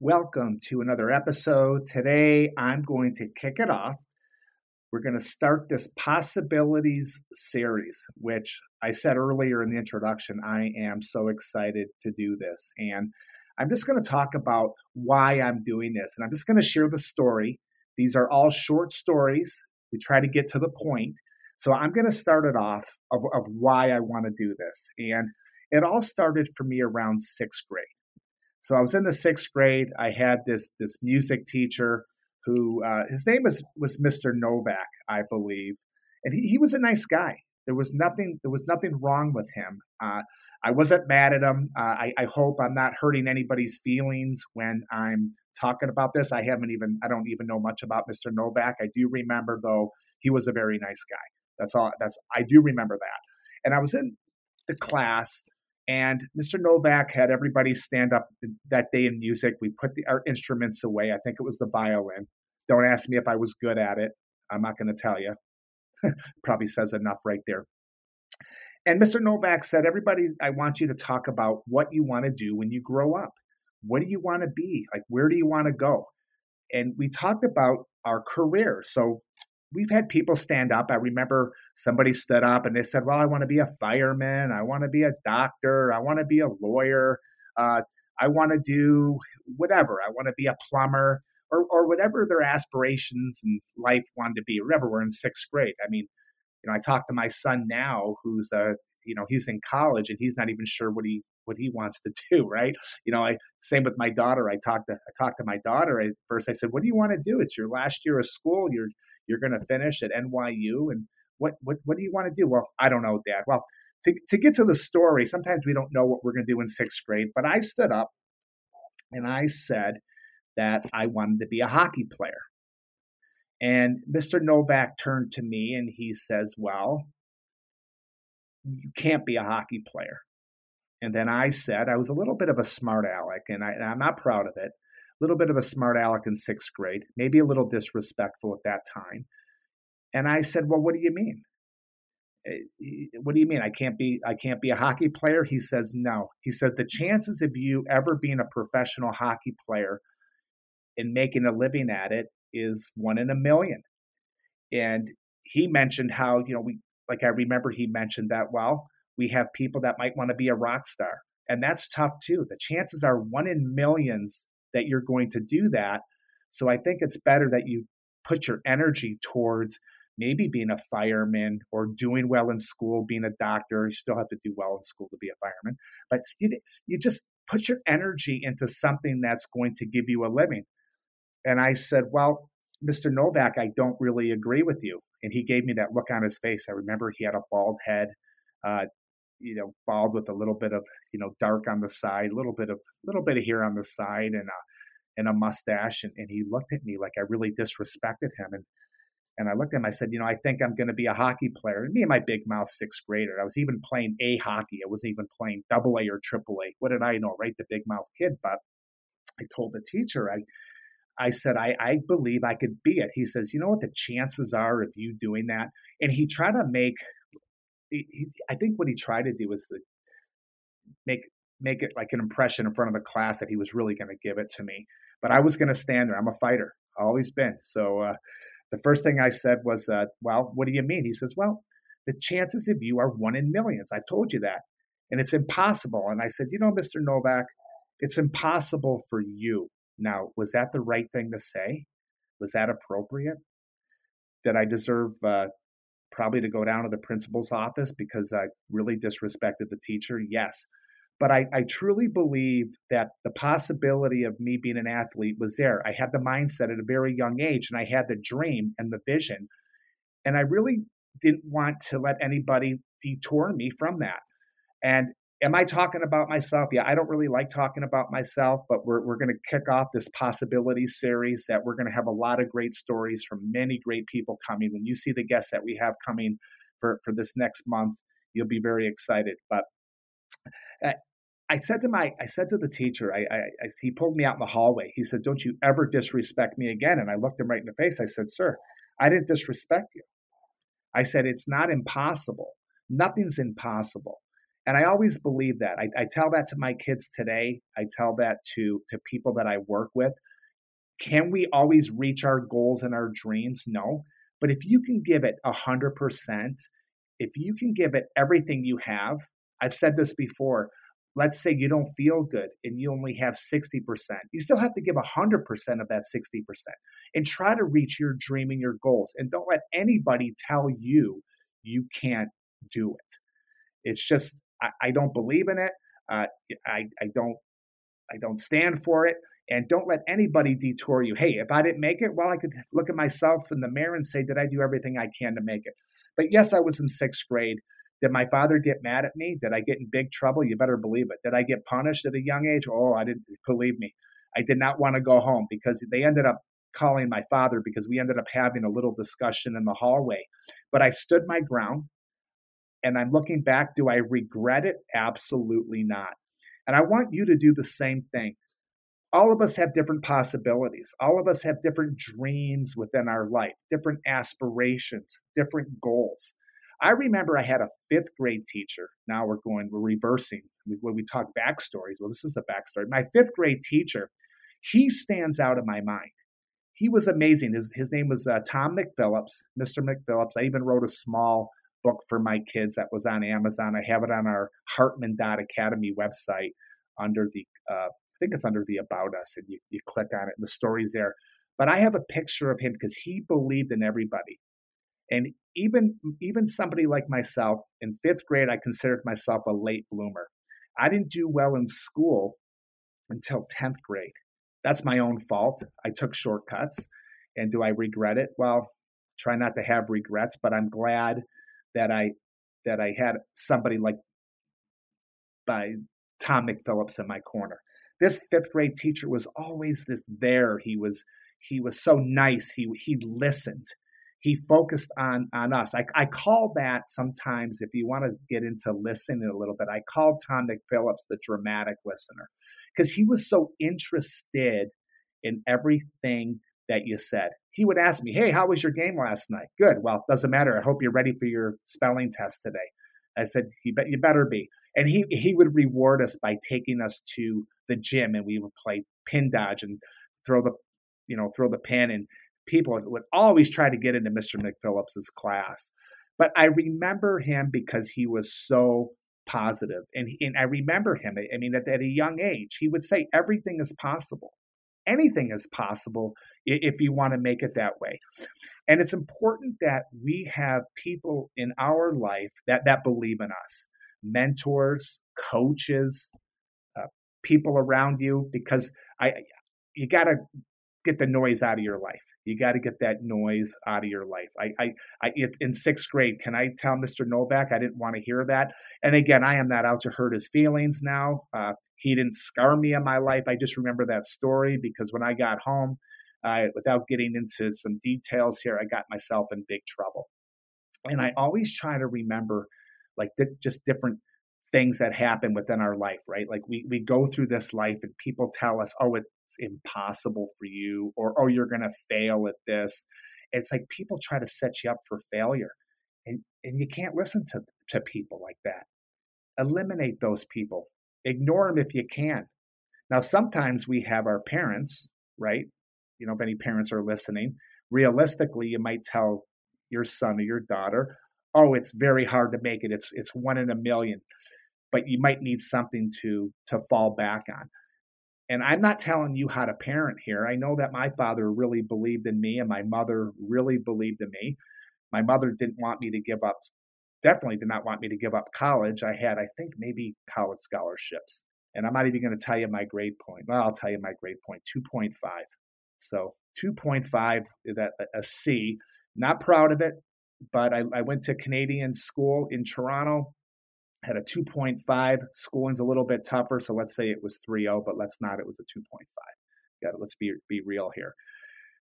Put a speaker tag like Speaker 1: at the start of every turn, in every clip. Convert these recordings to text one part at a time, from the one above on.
Speaker 1: Welcome to another episode. Today, I'm going to kick it off. We're going to start this possibilities series, which I said earlier in the introduction. I am so excited to do this. And I'm just going to talk about why I'm doing this. And I'm just going to share the story. These are all short stories. We try to get to the point. So I'm going to start it off of, of why I want to do this. And it all started for me around sixth grade. So I was in the sixth grade. I had this this music teacher who uh, his name was was Mr. Novak, I believe, and he, he was a nice guy. There was nothing there was nothing wrong with him. Uh, I wasn't mad at him. Uh, I, I hope I'm not hurting anybody's feelings when I'm talking about this. I haven't even I don't even know much about Mr. Novak. I do remember though he was a very nice guy. That's all. That's I do remember that. And I was in the class and Mr. Novak had everybody stand up that day in music. We put the, our instruments away. I think it was the violin. Don't ask me if I was good at it. I'm not going to tell you. Probably says enough right there. And Mr. Novak said, Everybody, I want you to talk about what you want to do when you grow up. What do you want to be? Like, where do you want to go? And we talked about our career. So we've had people stand up. I remember somebody stood up and they said, Well, I want to be a fireman. I want to be a doctor. I want to be a lawyer. Uh, I want to do whatever. I want to be a plumber or, or whatever their aspirations in life wanted to be. Remember, we're in sixth grade. I mean, you know, I talk to my son now who's a, you know, he's in college and he's not even sure what he what he wants to do, right? You know, I same with my daughter. I talked to I talked to my daughter. I, first I said, "What do you want to do? It's your last year of school. You're you're going to finish at NYU, and what what what do you want to do? Well, I don't know, Dad. Well, to to get to the story, sometimes we don't know what we're going to do in sixth grade. But I stood up and I said that I wanted to be a hockey player. And Mr. Novak turned to me and he says, Well, you can't be a hockey player. And then I said, I was a little bit of a smart aleck, and, I, and I'm not proud of it little bit of a smart aleck in sixth grade, maybe a little disrespectful at that time. And I said, "Well, what do you mean? Eh, what do you mean I can't be I can't be a hockey player?" He says, "No." He said, "The chances of you ever being a professional hockey player and making a living at it is one in a million. And he mentioned how, you know, we like I remember he mentioned that well, we have people that might want to be a rock star. And that's tough too. The chances are one in millions that you're going to do that. So I think it's better that you put your energy towards maybe being a fireman or doing well in school, being a doctor. You still have to do well in school to be a fireman, but you, you just put your energy into something that's going to give you a living. And I said, Well, Mr. Novak, I don't really agree with you. And he gave me that look on his face. I remember he had a bald head, uh, you know, bald with a little bit of, you know, dark on the side, a little bit of, little bit of hair on the side, and a, and a mustache. And, and he looked at me like I really disrespected him. And and I looked at him. I said, you know, I think I'm going to be a hockey player. And me and my big mouth sixth grader, I was even playing A hockey. I wasn't even playing double A or triple A. What did I know, right? The big mouth kid. But I told the teacher, I I said, I, I believe I could be it. He says, you know what the chances are of you doing that? And he tried to make he, I think what he tried to do was to make make it like an impression in front of the class that he was really going to give it to me. But I was going to stand there. I'm a fighter, always been. So uh, the first thing I said was, uh, "Well, what do you mean?" He says, "Well, the chances of you are one in millions. I've told you that, and it's impossible." And I said, "You know, Mr. Novak, it's impossible for you." Now, was that the right thing to say? Was that appropriate? Did I deserve uh, probably to go down to the principal's office because I really disrespected the teacher. Yes. But I, I truly believe that the possibility of me being an athlete was there. I had the mindset at a very young age and I had the dream and the vision. And I really didn't want to let anybody detour me from that. And am I talking about myself? Yeah, I don't really like talking about myself, but we're, we're going to kick off this possibility series that we're going to have a lot of great stories from many great people coming. When you see the guests that we have coming for, for this next month, you'll be very excited. But uh, I said to my, I said to the teacher, I, I, I, he pulled me out in the hallway. He said, "Don't you ever disrespect me again." And I looked him right in the face. I said, "Sir, I didn't disrespect you. I said it's not impossible. Nothing's impossible." And I always believe that. I, I tell that to my kids today. I tell that to to people that I work with. Can we always reach our goals and our dreams? No. But if you can give it a hundred percent, if you can give it everything you have, I've said this before let's say you don't feel good and you only have 60%, you still have to give 100% of that 60% and try to reach your dream and your goals. And don't let anybody tell you you can't do it. It's just, I, I don't believe in it. Uh, I, I don't, I don't stand for it. And don't let anybody detour you. Hey, if I didn't make it, well, I could look at myself in the mirror and say, did I do everything I can to make it? But yes, I was in sixth grade. Did my father get mad at me? Did I get in big trouble? You better believe it. Did I get punished at a young age? Oh, I didn't believe me. I did not want to go home because they ended up calling my father because we ended up having a little discussion in the hallway. But I stood my ground and I'm looking back. Do I regret it? Absolutely not. And I want you to do the same thing. All of us have different possibilities. All of us have different dreams within our life, different aspirations, different goals. I remember I had a fifth grade teacher. Now we're going, we're reversing. When we talk backstories, well, this is the backstory. My fifth grade teacher, he stands out in my mind. He was amazing. His, his name was uh, Tom McPhillips, Mr. McPhillips. I even wrote a small book for my kids that was on Amazon. I have it on our Hartman Academy website under the, uh, I think it's under the About Us, and you, you click on it, and the story's there. But I have a picture of him because he believed in everybody. And even even somebody like myself in fifth grade, I considered myself a late bloomer. I didn't do well in school until 10th grade. That's my own fault. I took shortcuts. And do I regret it? Well, try not to have regrets, but I'm glad that I that I had somebody like by Tom McPhillips in my corner. This fifth grade teacher was always this there. He was he was so nice. He he listened he focused on on us. I, I call that sometimes, if you want to get into listening a little bit, I call Tom McPhillips the dramatic listener because he was so interested in everything that you said. He would ask me, "Hey, how was your game last night?" Good. Well, doesn't matter. I hope you're ready for your spelling test today. I said, "You bet you better be." And he he would reward us by taking us to the gym, and we would play pin dodge and throw the you know throw the pin and people would always try to get into Mr. McPhillips's class. But I remember him because he was so positive. And, and I remember him, I mean, at, at a young age, he would say, everything is possible. Anything is possible if you want to make it that way. And it's important that we have people in our life that, that believe in us mentors, coaches, uh, people around you, because I, you got to get the noise out of your life. You got to get that noise out of your life. I, I, I, in sixth grade, can I tell Mr. Novak I didn't want to hear that? And again, I am not out to hurt his feelings now. Uh, he didn't scar me in my life. I just remember that story because when I got home, uh, without getting into some details here, I got myself in big trouble. And I always try to remember like just different things that happen within our life, right? Like we we go through this life and people tell us, "Oh, it, impossible for you or oh you're going to fail at this. It's like people try to set you up for failure and and you can't listen to to people like that. Eliminate those people. Ignore them if you can. Now sometimes we have our parents right? You know if any parents are listening realistically you might tell your son or your daughter oh it's very hard to make it. It's it's one in a million. But you might need something to to fall back on and I'm not telling you how to parent here. I know that my father really believed in me and my mother really believed in me. My mother didn't want me to give up, definitely did not want me to give up college. I had, I think, maybe college scholarships. And I'm not even going to tell you my grade point. Well, I'll tell you my grade point 2.5. So 2.5 is a, a C. Not proud of it, but I, I went to Canadian school in Toronto. Had a 2.5. Schooling's a little bit tougher, so let's say it was 3.0, but let's not. It was a 2.5. Yeah, let's be be real here.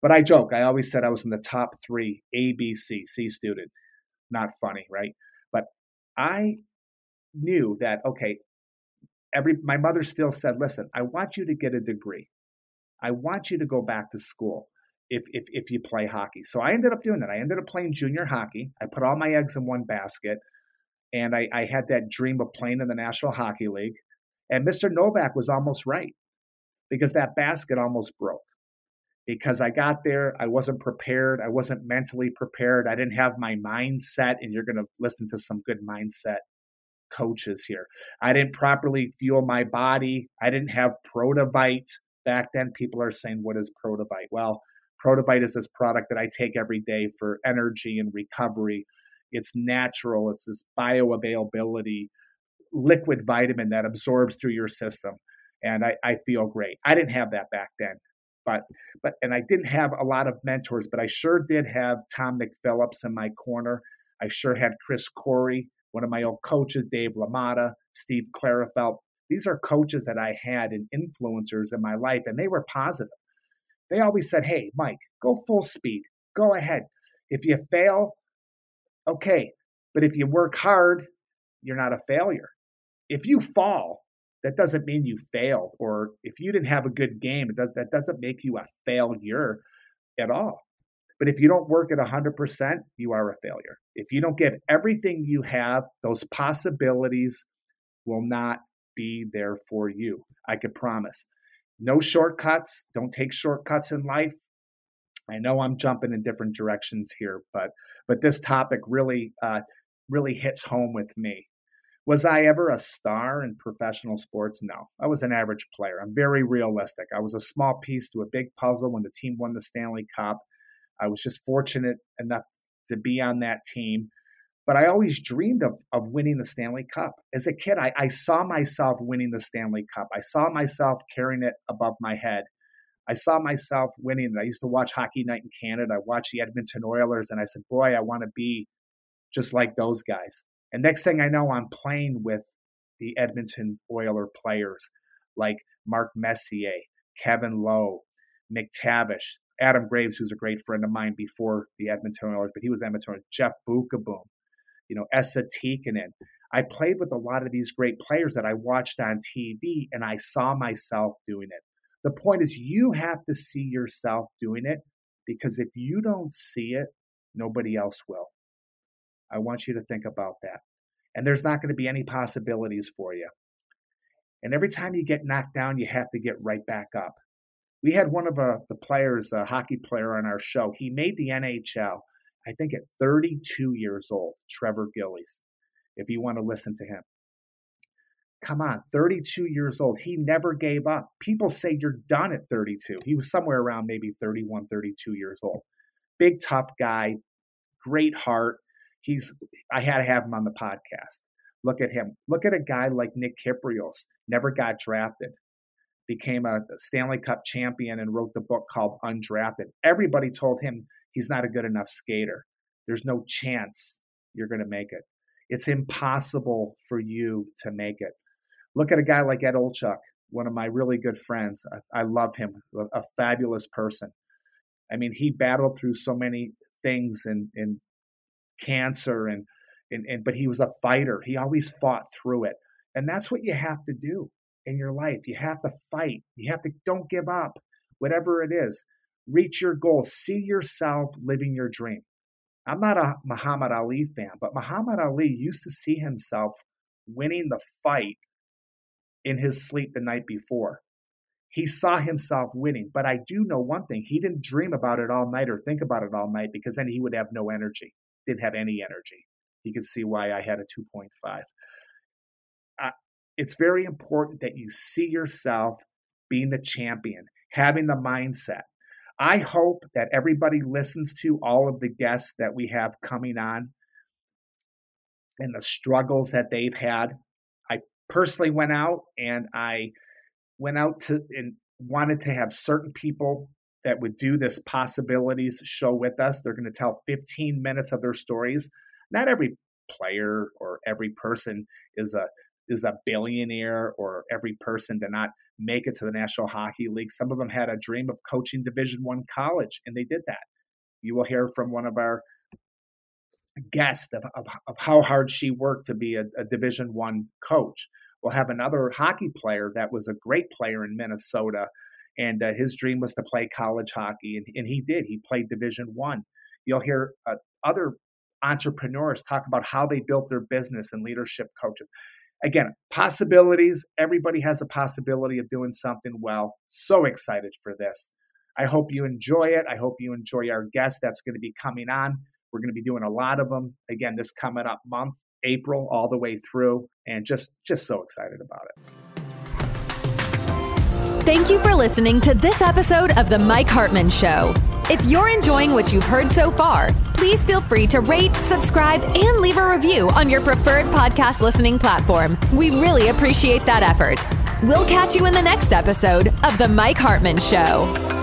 Speaker 1: But I joke. I always said I was in the top three A, B, C, C student. Not funny, right? But I knew that okay. Every my mother still said, "Listen, I want you to get a degree. I want you to go back to school." If, if, if you play hockey. So I ended up doing that. I ended up playing junior hockey. I put all my eggs in one basket and I, I had that dream of playing in the National Hockey League. And Mr. Novak was almost right because that basket almost broke. Because I got there, I wasn't prepared. I wasn't mentally prepared. I didn't have my mindset, and you're going to listen to some good mindset coaches here. I didn't properly fuel my body. I didn't have Protavite. Back then, people are saying, What is Protavite? Well, Protavite is this product that I take every day for energy and recovery it's natural. It's this bioavailability liquid vitamin that absorbs through your system. And I, I feel great. I didn't have that back then. But but and I didn't have a lot of mentors, but I sure did have Tom McPhillips in my corner. I sure had Chris Corey, one of my old coaches, Dave Lamata, Steve Clarifelt. These are coaches that I had and influencers in my life, and they were positive. They always said, Hey, Mike, go full speed. Go ahead. If you fail, Okay, but if you work hard, you're not a failure. If you fall, that doesn't mean you failed. Or if you didn't have a good game, that doesn't make you a failure at all. But if you don't work at 100%, you are a failure. If you don't give everything you have, those possibilities will not be there for you. I can promise. No shortcuts. Don't take shortcuts in life. I know I'm jumping in different directions here, but but this topic really uh, really hits home with me. Was I ever a star in professional sports? No, I was an average player. I'm very realistic. I was a small piece to a big puzzle when the team won the Stanley Cup. I was just fortunate enough to be on that team. But I always dreamed of, of winning the Stanley Cup. As a kid, I, I saw myself winning the Stanley Cup. I saw myself carrying it above my head. I saw myself winning. I used to watch Hockey Night in Canada. I watched the Edmonton Oilers, and I said, "Boy, I want to be just like those guys." And next thing I know, I'm playing with the Edmonton Oiler players like Mark Messier, Kevin Lowe, MacTavish, Adam Graves, who's a great friend of mine before the Edmonton Oilers, but he was Edmonton. Jeff Beukeboom, you know, Esa Tikkanen. I played with a lot of these great players that I watched on TV, and I saw myself doing it. The point is, you have to see yourself doing it because if you don't see it, nobody else will. I want you to think about that. And there's not going to be any possibilities for you. And every time you get knocked down, you have to get right back up. We had one of uh, the players, a hockey player on our show. He made the NHL, I think, at 32 years old, Trevor Gillies, if you want to listen to him. Come on, 32 years old. He never gave up. People say you're done at 32. He was somewhere around maybe 31, 32 years old. Big, tough guy, great heart. He's, I had to have him on the podcast. Look at him. Look at a guy like Nick Kypreos, never got drafted, became a Stanley Cup champion and wrote the book called Undrafted. Everybody told him he's not a good enough skater. There's no chance you're going to make it. It's impossible for you to make it. Look at a guy like Ed Olczyk, one of my really good friends. I, I love him, a, a, fabulous person. I mean, he battled through so many things and, and cancer and, and, and but he was a fighter. He always fought through it. And that's what you have to do in your life. You have to fight. You have to don't give up, whatever it is. Reach your goals. See yourself living your dream. I'm not a Muhammad Ali fan, but Muhammad Ali used to see himself winning the fight in his sleep the night before. He saw himself winning. But I do know one thing he didn't dream about it all night or think about it all night because then he would have no energy, didn't have any energy. You can see why I had a 2.5. Uh, it's very important that you see yourself being the champion, having the mindset. I hope that everybody listens to all of the guests that we have coming on and the struggles that they've had personally went out and I went out to and wanted to have certain people that would do this possibilities show with us. They're going to tell 15 minutes of their stories. Not every player or every person is a is a billionaire or every person to not make it to the National Hockey League. Some of them had a dream of coaching Division One college, and they did that. You will hear from one of our guests of, of, of how hard she worked to be a, a Division One coach. We'll have another hockey player that was a great player in Minnesota, and uh, his dream was to play college hockey, and, and he did. He played Division One. You'll hear uh, other entrepreneurs talk about how they built their business and leadership coaches. Again, possibilities. Everybody has a possibility of doing something well. So excited for this. I hope you enjoy it. I hope you enjoy our guest that's going to be coming on. We're going to be doing a lot of them again this coming up month, April, all the way through, and just just so excited about it.
Speaker 2: Thank you for listening to this episode of The Mike Hartman Show. If you're enjoying what you've heard so far, please feel free to rate, subscribe, and leave a review on your preferred podcast listening platform. We really appreciate that effort. We'll catch you in the next episode of The Mike Hartman Show.